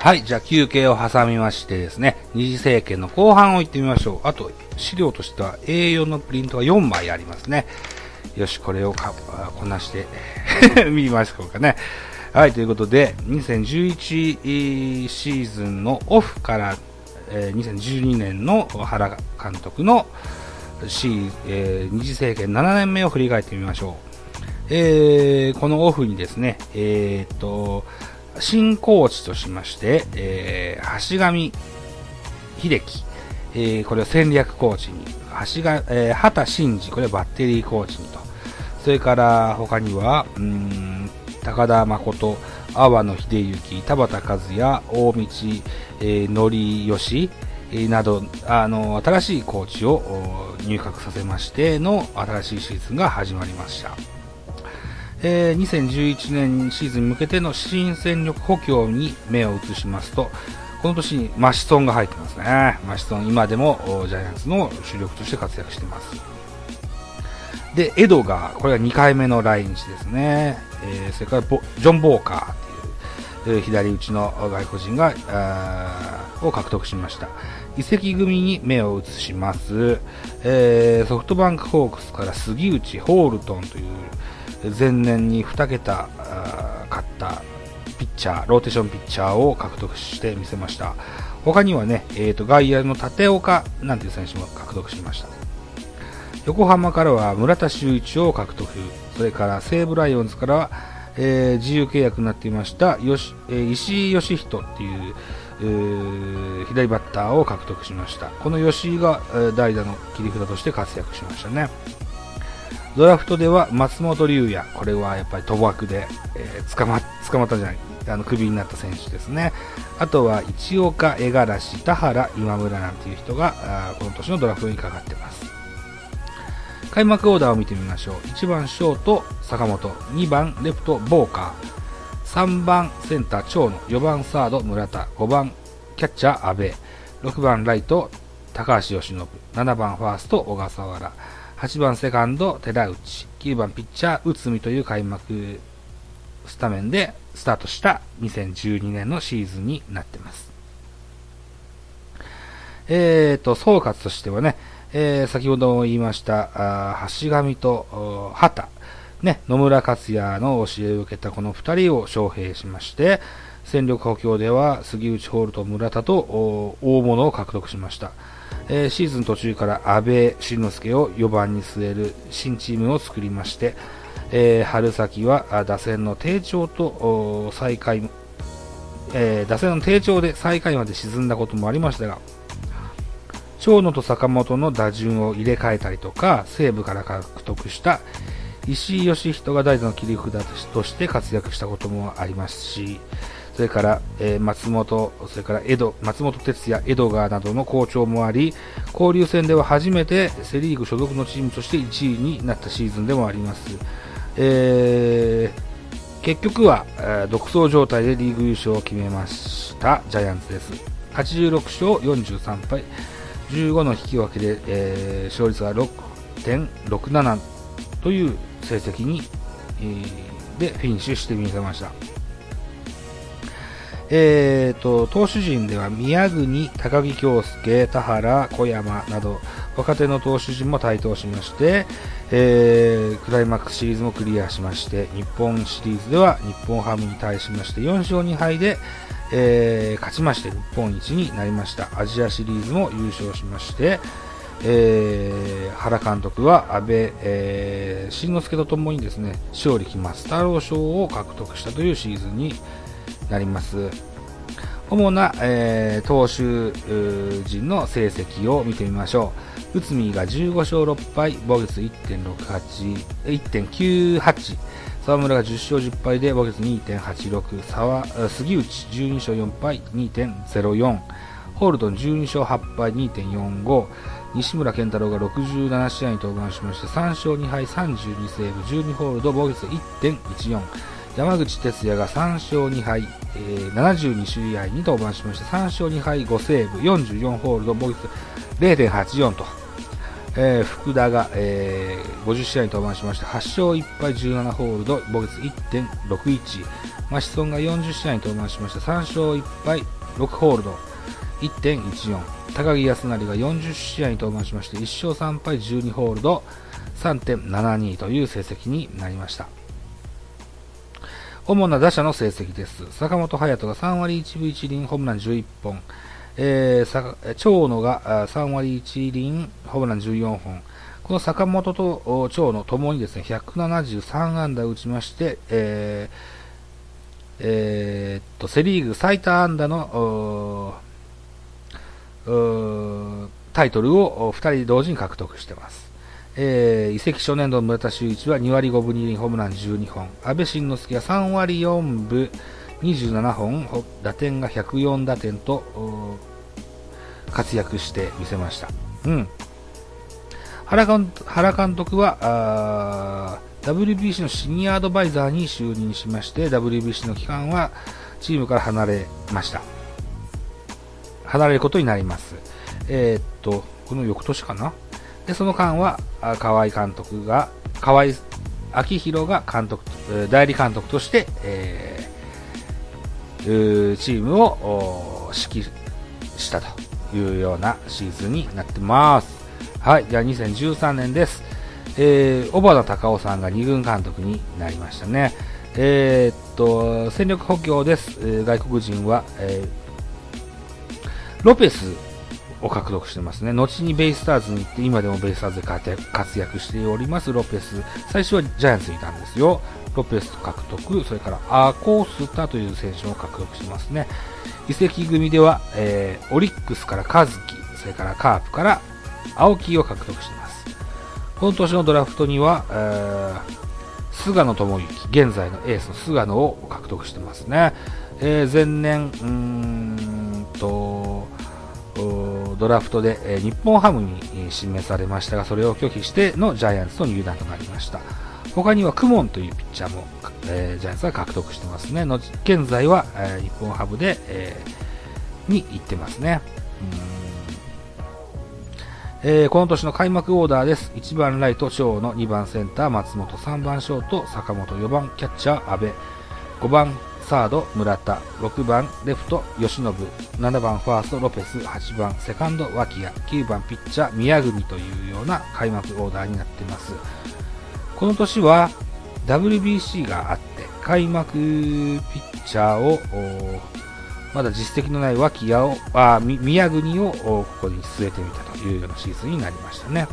はい、じゃあ休憩を挟みましてですね、二次政権の後半を行ってみましょう。あと、資料としては A4 のプリントが4枚ありますね。よし、これをかこなして 見ましょうかね。はい、ということで、2011シーズンのオフから、えー、2012年の原監督の C、えー、二次政権7年目を振り返ってみましょう。えー、このオフにですね、えー、っと、新コーチとしまして、えー、橋上秀樹、えー、これを戦略コーチに、橋が、えー、畑真二、これはバッテリーコーチにと。それから他には、うん、高田誠、阿波野秀幸、田畑和也、大道、えー、のりよし、など、あの、新しいコーチを入閣させましての新しいシーズンが始まりました。えー、2011年シーズンに向けての新戦力補強に目を移しますと、この年にマシソンが入ってますね。マシソン、今でもジャイアンツの主力として活躍しています。で、エドガー、これが2回目の来日ですね。えー、それからジョン・ボーカーっていう、えー、左打ちの外国人が、を獲得しました。移籍組に目を移します。えー、ソフトバンクホークスから杉内ホールトンという前年に2桁勝ったピッチャー、ローテーションピッチャーを獲得してみせました。他にはね、えーと、外野の立岡なんていう選手も獲得しました。横浜からは村田修一を獲得、それから西武ライオンズからは、えー、自由契約になっていましたよし、えー、石井義人っていう、えー、左バッターを獲得しました。この吉井が、えー、代打の切り札として活躍しましたね。ドラフトでは松本龍也、これはやっぱり賭博で、えー、捕ま、捕まったじゃない、あの、クビになった選手ですね。あとは、市岡、江嵐、田原、今村なんていう人が、あこの年のドラフトにかかってます。開幕オーダーを見てみましょう。1番ショート、坂本。2番レフト、ボーカー。3番センター、長野。4番サード、村田。5番キャッチャー、阿部。6番ライト、高橋由伸。7番ファースト、小笠原。8番セカンド、寺内、9番ピッチャー、内海という開幕スタメンでスタートした2012年のシーズンになってます。えーと、総括としてはね、えー、先ほども言いました、あ橋上と畑、ね、野村克也の教えを受けたこの2人を招聘しまして、戦力補強では杉内ホールと村田と大物を獲得しました。えー、シーズン途中から阿部慎之介を4番に据える新チームを作りまして、えー、春先は打線の低調と最下位、えー、打線の低調で最下位まで沈んだこともありましたが、長野と坂本の打順を入れ替えたりとか、西武から獲得した石井義人が代打の切り札として活躍したこともありますし、それから、えー、松本、それから江戸、松本哲也、江戸川などの好調もあり、交流戦では初めてセリーグ所属のチームとして1位になったシーズンでもあります。えー、結局は、えー、独走状態でリーグ優勝を決めましたジャイアンツです。86勝43敗、15の引き分けで、えー、勝率が6.67という成績に、えー、でフィニッシュしてみせました。えーと、投手陣では宮国、高木京介、田原、小山など若手の投手陣も台頭しまして、えー、クライマックスシリーズもクリアしまして日本シリーズでは日本ハムに対しまして4勝2敗で、えー、勝ちまして日本一になりました。アジアシリーズも優勝しまして、えー、原監督は安倍、慎之介とともにですね勝力マスターロー賞を獲得したというシーズンになります。主な、えー、投手陣の成績を見てみましょう。内海が15勝6敗、防御率1.68、1.98、沢村が10勝10敗で防御率2.86、沢杉内12勝4敗、2.04、ホールドン12勝8敗、2.45、西村健太郎が67試合に登板しまして3勝2敗32セーブ。12ホールド防御率1.14山口哲也が3勝2敗、えー、72試合に登板しまして3勝2敗5セーブ44ホールド防御率0.84と、えー、福田が、えー、50試合に登板しまして8勝1敗17ホールド防御率1.61マシソンが40試合に登板しまして3勝1敗6ホールド1.14高木康成が40試合に登板しまして1勝3敗12ホールド3.72という成績になりました。主な打者の成績です。坂本勇人が3割1分1厘、ホームラン11本。えー、長野が3割1厘、ホームラン14本。この坂本と長野ともにですね、173安打打ちまして、えーえー、と、セリーグ最多安打のタイトルを2人同時に獲得してます。えー、移籍初年度の村田修一は2割5分2厘ホームラン12本、安倍晋之助は3割4分27本、打点が104打点と活躍してみせました。うん。原監原監督は WBC のシニアアドバイザーに就任しまして、WBC の期間はチームから離れました。離れることになります。えー、っと、この翌年かな？で、その間は、河合監督が、河合明宏が監督、代理監督として、えー、チームを指揮したというようなシーズンになってます。はい、じゃあ2013年です。えー、小花隆夫さんが2軍監督になりましたね。えー、っと、戦力補強です。外国人は、えー、ロペスを獲得してますね。後にベイスターズに行って、今でもベイスターズで活躍しておりますロペス。最初はジャイアンツにいたんですよ。ロペス獲得、それからアーコースタという選手を獲得してますね。移籍組では、えー、オリックスからカズキ、それからカープから青木を獲得しています。この年のドラフトには、えー、菅野智之、現在のエースの菅野を獲得してますね。えー、前年、うーんと、ドラフトで、え日本ハムに指名されましたが、それを拒否してのジャイアンツの入団となりました。他にはクモンというピッチャーも、えー、ジャイアンツは獲得してますね。の現在は、えー、日本ハムで、えー、に行ってますね。えー、この年の開幕オーダーです。1番ライト、長野、2番センター、松本、3番ショート、坂本、4番キャッチャー、阿部、5番サード村田、6番レフト吉信、7番ファーストロペス、8番セカンド脇谷、9番ピッチャー宮國というような開幕オーダーになっています。この年は WBC があって開幕ピッチャーをまだ実績のない脇谷を、あ宮国をここに据えてみたというようなシーズンになりましたね。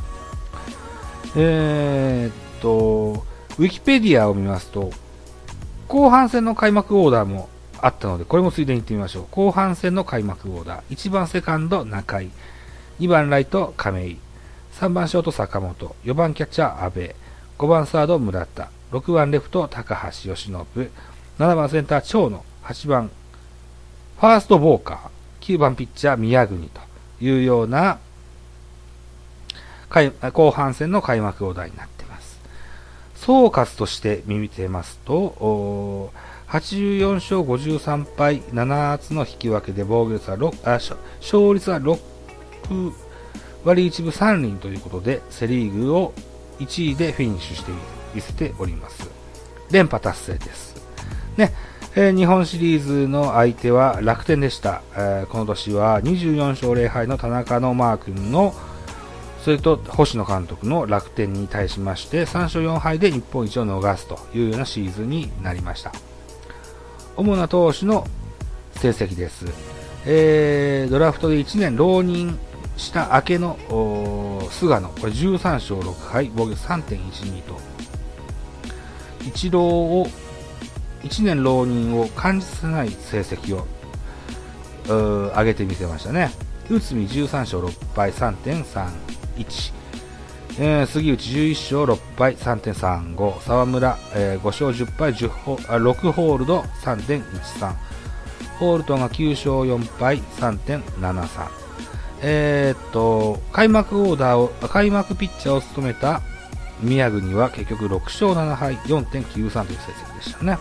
えー、っと、ウィキペディアを見ますと、後半戦の開幕オーダーもあったので、これもついでに言ってみましょう。後半戦の開幕オーダー。1番セカンド、中井。2番ライト、亀井。3番ショート、坂本。4番キャッチャー、阿部。5番サード、村田。6番レフト、高橋由伸。7番センター、長野。8番、ファースト、ボーカー。9番ピッチャー、宮国というような、後半戦の開幕オーダーになって総括として見てますと、84勝53敗7つの引き分けで防御率は6あ勝率は6割1分3厘ということでセ・リーグを1位でフィニッシュして見せております。連覇達成です。ねえー、日本シリーズの相手は楽天でした、えー、この年は24勝0敗の田中のマー君のそれと星野監督の楽天に対しまして3勝4敗で日本一を逃すというようなシーズンになりました。主な投手の成績です、えー、ドラフトで1年浪人した明けの菅野。これ13勝6敗防御3.12と。一郎を1年浪人を感じさせない成績を上げてみせましたね。内海13勝6敗3.3 1、えー、杉内11勝6敗3.35沢村、えー、5勝10敗10ホあ6ホールド3.13ホールトンが9勝4敗3.73えー、っと開幕オーダーを開幕ピッチャーを務めた宮国は結局6勝7敗4.93という成績でしたね。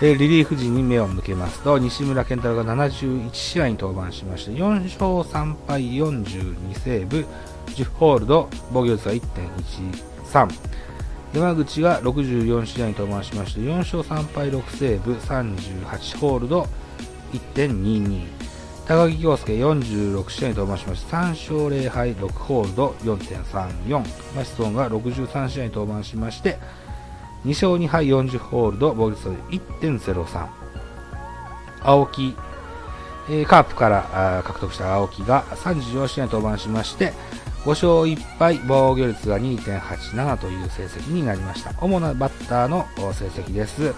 リリーフ陣に目を向けますと、西村健太郎が71試合に登板しまして、4勝3敗42セーブ、10ホールド、防御率は1.13。山口が64試合に登板しまして4勝3敗6セーブ38ホールド1.22高木京介46試合に登板しまして3勝0敗6ホールド4.34マシソンが63試合に登板しまして2勝2敗40ホールド防御率1.03青木、えー、カープから獲得した青木が34試合登板しまして5勝1敗防御率が2.87という成績になりました。主なバッターの成績です。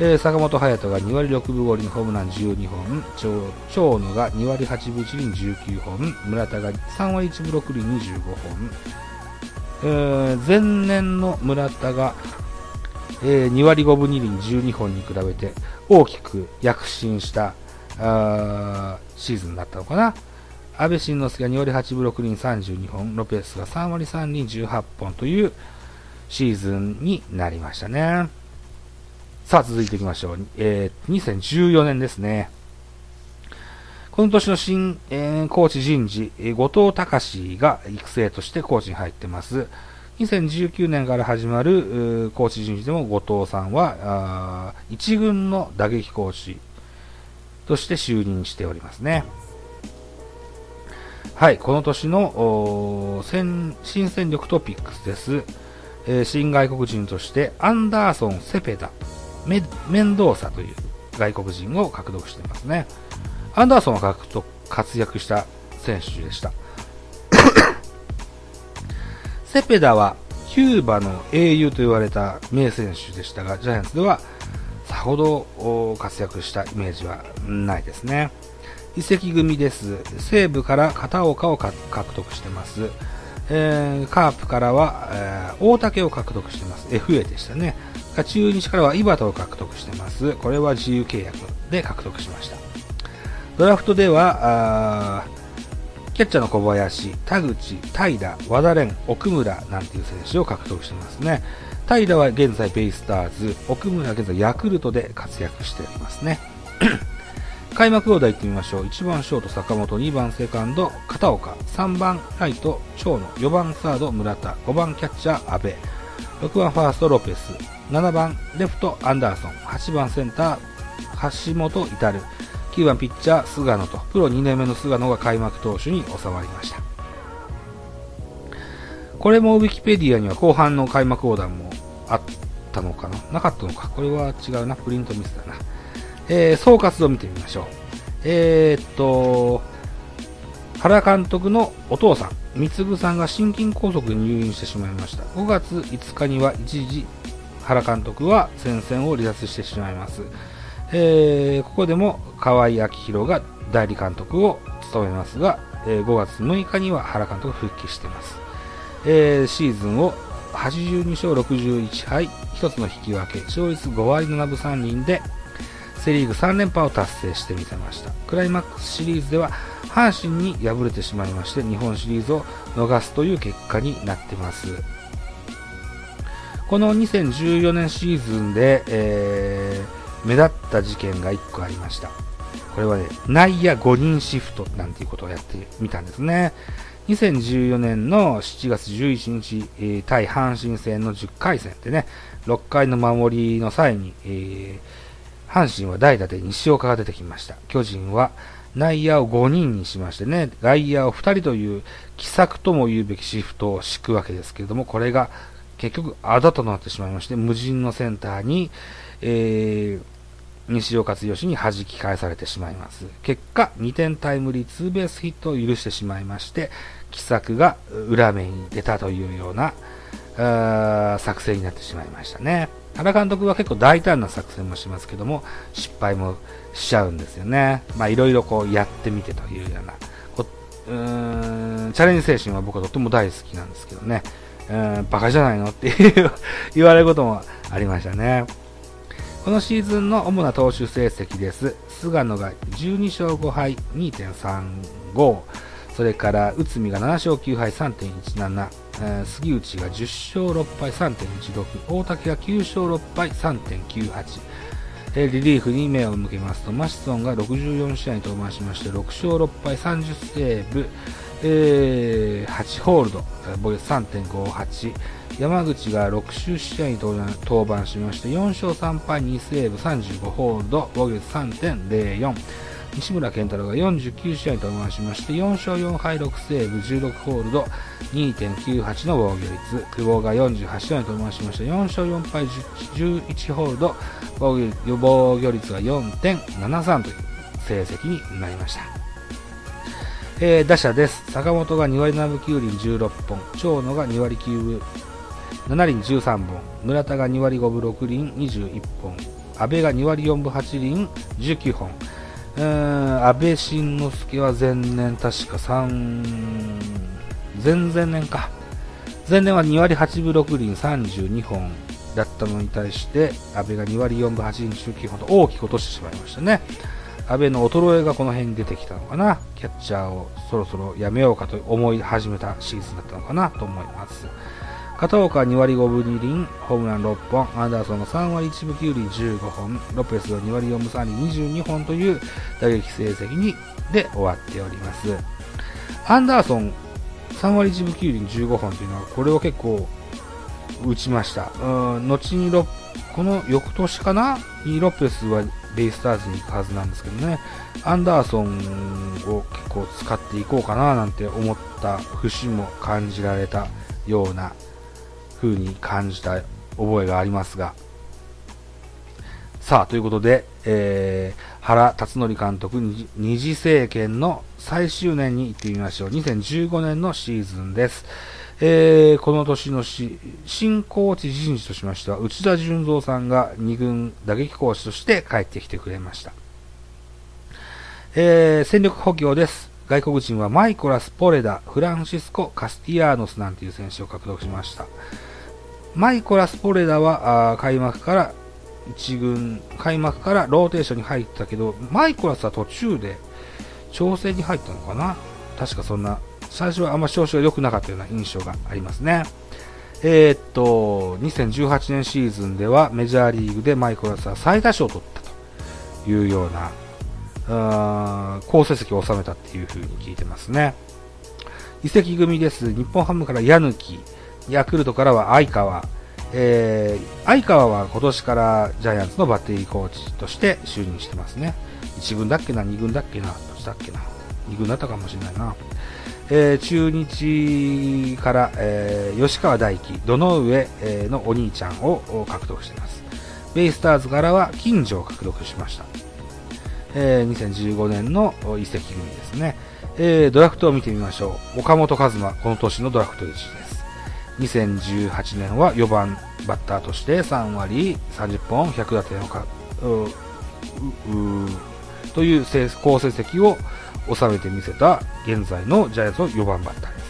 えー、坂本勇人が2割6分5厘ホームラン12本。長野が2割8分1厘19本。村田が3割1分6厘25本、えー、前年の村田が、えー、2割5分2厘12本に比べて大きく躍進したあシーズンだったのかな安倍晋之助が2割8分6厘32本ロペスが3割3厘18本というシーズンになりましたね。さあ、続いていきましょう。えー、2014年ですね。この年の新、えー、コーチ人事、えー、後藤隆が育成としてコーチに入ってます。2019年から始まるコーチ人事でも後藤さんは、一軍の打撃コーチとして就任しておりますね。はい、この年の新戦力トピックスです。えー、新外国人としてアンダーソン・セペダメメンドーサという外国人を獲得していますね。アンダーソンは獲得活躍した選手でした。セペダはキューバの英雄と言われた名選手でしたが、ジャイアンツではさほど活躍したイメージはないですね。移籍組です。西部から片岡を獲得してます。えー、カープからは、えー、大竹を獲得してます。FA でしたね。中日からは井端を獲得してます。これは自由契約で獲得しました。ドラフトでは、キャッチャーの小林、田口、平、和田蓮、奥村なんていう選手を獲得してますね。平は現在ベイスターズ、奥村は現在ヤクルトで活躍していますね。開幕オーダー行ってみましょう。1番ショート坂本、2番セカンド片岡、3番ライト長野、4番サード村田、5番キャッチャー阿部、6番ファーストロペス、7番レフトアンダーソン、8番センター橋本至、9番ピッチャー菅野と、プロ2年目の菅野が開幕投手に収まりました。これもウィキペディアには後半の開幕オーダーもあったのかな？なかったのかこれは違うな。プリントミスだな。えー、総括を見てみましょう。えー、っと、原監督のお父さん、三嗣さんが心筋梗塞に入院してしまいました。5月5日には一時、原監督は戦線を離脱してしまいます。えー、ここでも河合明宏が代理監督を務めますが、えー、5月6日には原監督復帰しています。えー、シーズンを82勝61敗、1つの引き分け、勝率5割7分3厘で、セリーグ3連覇を達成してみせました。クライマックスシリーズでは、阪神に敗れてしまいまして、日本シリーズを逃すという結果になってます。この2014年シーズンで、えー、目立った事件が1個ありました。これはね、内野5人シフトなんていうことをやってみたんですね。2014年の7月11日、えー、対阪神戦の10回戦でね、6回の守りの際に、えー、阪神は代打で西岡が出てきました。巨人は内野を5人にしましてね、外野を2人という奇策とも言うべきシフトを敷くわけですけれども、これが結局あだとなってしまいまして、無人のセンターに、えー、西岡剛に弾き返されてしまいます。結果、2点タイムリーツーベースヒットを許してしまいまして、奇策が裏目に出たというような、あ作戦になってしまいましたね。原監督は結構大胆な作戦もしますけども、失敗もしちゃうんですよね。まあいろいろこうやってみてというような、こうーんチャレンジ精神は僕はとっても大好きなんですけどね。うん、バカじゃないの？っていう言われることもありましたね。このシーズンの主な投手成績です。菅野が12勝5敗2.35、それから内海が7勝9敗3.17、えー、杉内が10勝6敗3.16、大竹が9勝6敗3.98、えー、リリーフに目を向けますと、マシソンが64試合に登板しまして、6勝6敗30セーブ、えー、8ホールド、防御率3.58、山口が6周試合に登板しまして、4勝3敗2セーブ35ホールド、防御率3.04、西村健太郎が49試合に登板しまして、4勝4敗6セーブ16ホールド、2.98の防御率、久保が48試合に登板しまして、4勝4敗11ホールド、防御防御率が4.73という成績になりました。えー、打者です。坂本が2割7分9厘16本、長野が2割9分。7厘13本、村田が2割5分6厘。21本、阿部が2割4分8厘。19本、安倍晋之助は前年確か3、前々年か。前年は2割8分6厘。32本。だったのに対して、安倍が2割4分8厘。19本と大きく落としてしまいましたね。安倍の衰えがこの辺に出てきたのかな。キャッチャーをそろそろやめようかと思い始めたシーズンだったのかなと思います。片岡2割5分2厘、ホームラン6本、アンダーソンが3割1分9厘15本、ロペスが2割4分3厘22本という打撃成績にで終わっております。アンダーソン3割1分9厘15本というのは、これを結構打ちました。うん、後にロ、この翌年かな？にロペスはベイスターズに行くはずなんですけどね、アンダーソンを結構使っていこうかななんて思った節も感じられたような風に感じた覚えがありますが。さあ、ということで、えー、原辰徳監督二次政権の最終年に行ってみましょう。2015年のシーズンです。えー、この年のし新コーチ人事としましては、内田純三さんが2軍打撃コーチとして帰ってきてくれました。えー、戦力補強です。外国人はマイコラス・ポレダ、フランシスコ・カスティアーノスなんていう選手を獲得しました。マイコラス・ポレダは開幕から1軍、開幕からローテーションに入ったけど、マイコラスは途中で調整に入ったのかな確かそんな、最初はあんま調子が良くなかったような印象がありますね。えー、っと、2018年シーズンではメジャーリーグでマイコラスは最多勝を取ったというような、あ好成績を収めたっていう風に聞いてますね。移籍組です。日本ハムから矢抜、ヤクルトからは相川、えー、相川は今年からジャイアンツのバッテリーコーチとして就任してますね。1軍だっけな、2軍だっけな、どっちだっけな。2軍だったかもしれないな。えー、中日から、えー、吉川大輝、堂上、えー、のお兄ちゃんを獲得しています。ベイスターズからは金城を獲得しました。えー、2015年の移籍組ですね。えー、ドラフトを見てみましょう。岡本和真、この年のドラフト1位です。2018年は4番バッターとして3割30本100打点をかという好成績を収めてみせた現在のジャイアンツの4番バッターです。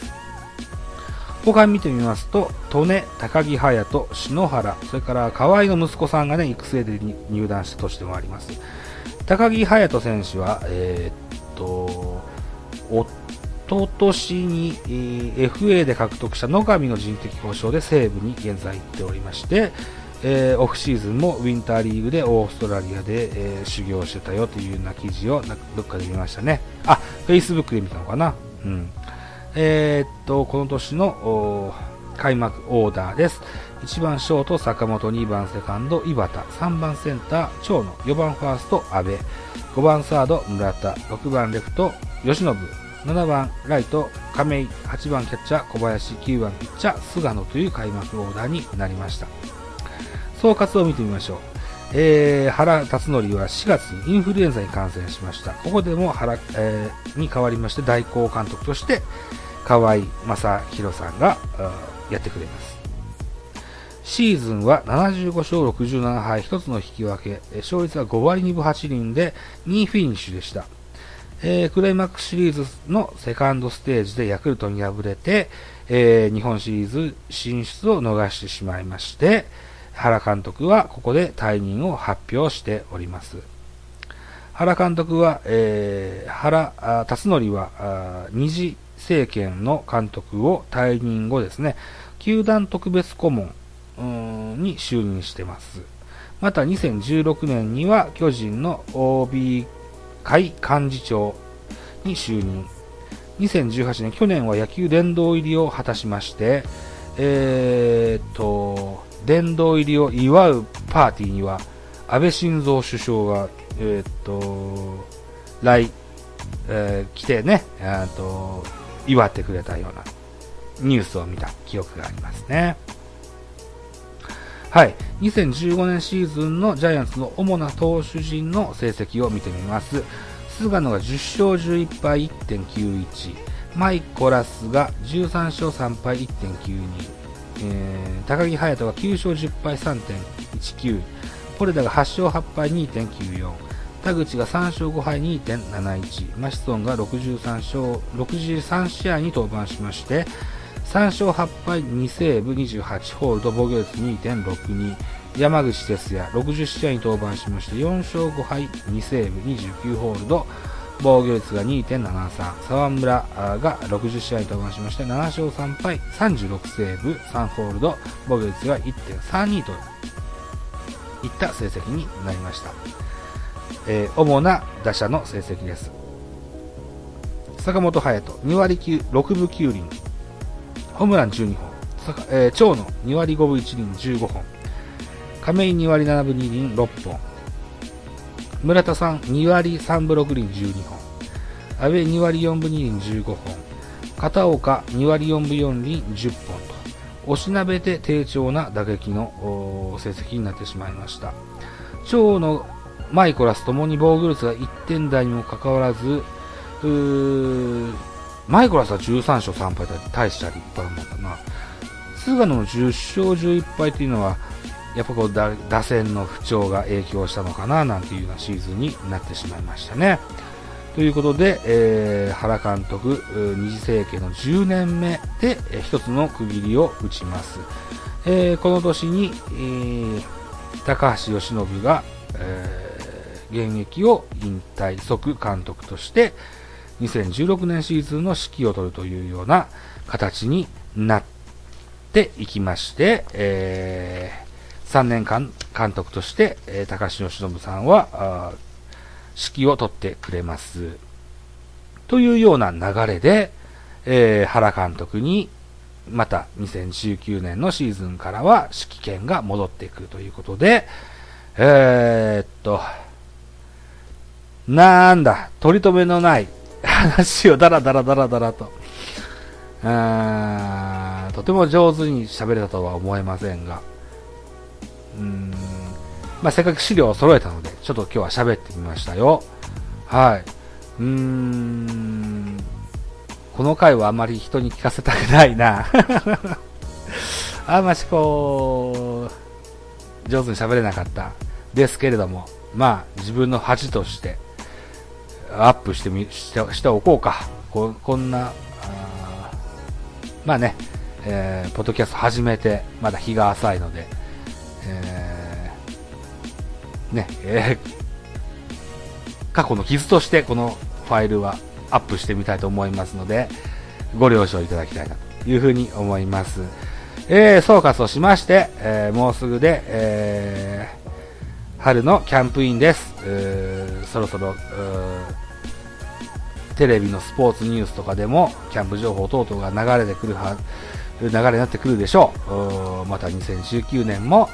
他に見てみますと、利根、高木隼人、篠原、それから河合の息子さんがね、育成で入団した年でもあります。高木隼人選手は、えー、っと、一昨年に、FA で獲得した野上の人的交渉で西武に現在行っておりまして、えー、オフシーズンもウィンターリーグでオーストラリアで、えー、修行してたよというような記事をどっかで見ましたね。あ、Facebook で見たのかな？うん。えー、っと、この年の開幕オーダーです。1番ショート坂本、2番セカンド井端、3番センター長野、4番ファースト阿部、5番サード村田、6番レフト吉信、7番ライト亀井、8番キャッチャー小林、9番ピッチャー菅野という開幕オーダーになりました。総括を見てみましょう。えー、原辰徳は4月にインフルエンザに感染しました。ここでも原、えー、に代わりまして代行監督として河合正宏さんがやってくれます。シーズンは75勝67敗、1つの引き分け、勝率は5割2分8厘で2位フィニッシュでした。えー、クライマックスシリーズのセカンドステージでヤクルトに敗れて、えー、日本シリーズ進出を逃してしまいまして、原監督はここで退任を発表しております。原監督は、えー、原辰徳は二次政権の監督を退任後ですね、球団特別顧問に就任してます。また2016年には巨人の OB 会幹事長に就任。2018年、去年は野球殿堂入りを果たしまして、えー、っと、殿堂入りを祝うパーティーには、安倍晋三首相が、えー、っと、来、えー、来てね、えっと、祝ってくれたようなニュースを見た記憶がありますね。はい。2015年シーズンのジャイアンツの主な投手陣の成績を見てみます。菅野が10勝11敗1.91。マイコラスが13勝3敗1.92。えー、高木隼人が9勝10敗3.19。ポレダが8勝8敗2.94。田口が3勝5敗2.71。マシソンが63勝、63試合に登板しまして、3勝8敗2セーブ28ホールド防御率2.62山口哲也60試合に登板しまして4勝5敗2セーブ29ホールド防御率が2.73沢村が60試合に登板しまして7勝3敗36セーブ3ホールド防御率が1.32といった成績になりました、えー、主な打者の成績です。坂本勇人2割9 6分9厘。ホームラン12本、えー、長野2割5分1厘15本、亀井2割7分2厘6本、村田さん2割3分6厘12本、阿部2割4分2厘15本、片岡2割4分4厘10本と、押しなべて低調な打撃の成績になってしまいました。長野、マイコラスともに防御率が1点台にもかかわらず、マイコラスは13勝3敗で大した立派なもんだな。菅野の10勝11敗というのは、やっぱこう打線の不調が影響したのかななんていうようなシーズンになってしまいましたね。ということで、えー、原監督、二次政権の10年目で、えー、一つの区切りを打ちます。えー、この年に、えー、高橋由伸が、えー、現役を引退即監督として、2016年シーズンの指揮を取るというような形になっていきまして、えー、3年間監督として、えー、高橋由伸さんは、指揮を取ってくれます。というような流れで、えー、原監督に、また2019年のシーズンからは指揮権が戻ってくるということで、えー、っと、なんだ、取り留めのない 話をダラダラダラダラと。とても上手に喋れたとは思えませんが。うん。まあ、せっかく資料を揃えたので、ちょっと今日は喋ってみましたよ。はい。うーん。この回はあまり人に聞かせたくないな。あましこう、上手に喋れなかった。ですけれども、まあ、自分の恥として、アップしてみ、してしておこうか。ここんな、まあね、えー、ポッドキャスト始めて、まだ日が浅いので、えー、ね、えー、過去の傷としてこのファイルはアップしてみたいと思いますので、ご了承いただきたいなというふうに思います。えー、総括をしまして、えー、もうすぐで、えー、春のキャンプインです。そろそろ、テレビのスポーツニュースとかでも、キャンプ情報等々が流れてくるは、流れになってくるでしょう。また2019年も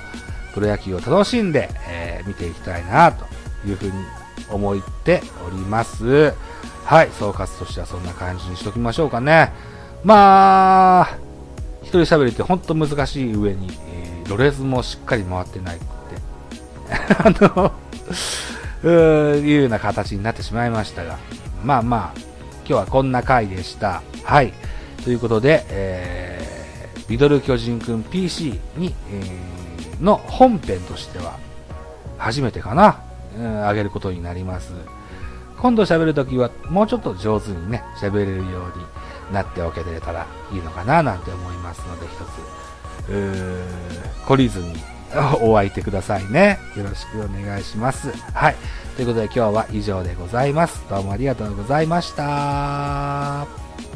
プロ野球を楽しんで、えー、見ていきたいな、というふうに思っております。はい、総括としてはそんな感じにしときましょうかね。まあ、一人喋りって本当難しい上に、えー、ロレズもしっかり回ってないって。あの、ういうような形になってしまいましたが、まあまあ、今日はこんな回でした。はい。ということで、えー、ミドル巨人くん PC に、えー、の本編としては、初めてかな、うん、あげることになります。今度喋るときは、もうちょっと上手にね、喋れるようになっておけれたらいいのかな、なんて思いますので、一つ、うー懲りずにお相手くださいね。よろしくお願いします。はい。ということで今日は以上でございます。どうもありがとうございました。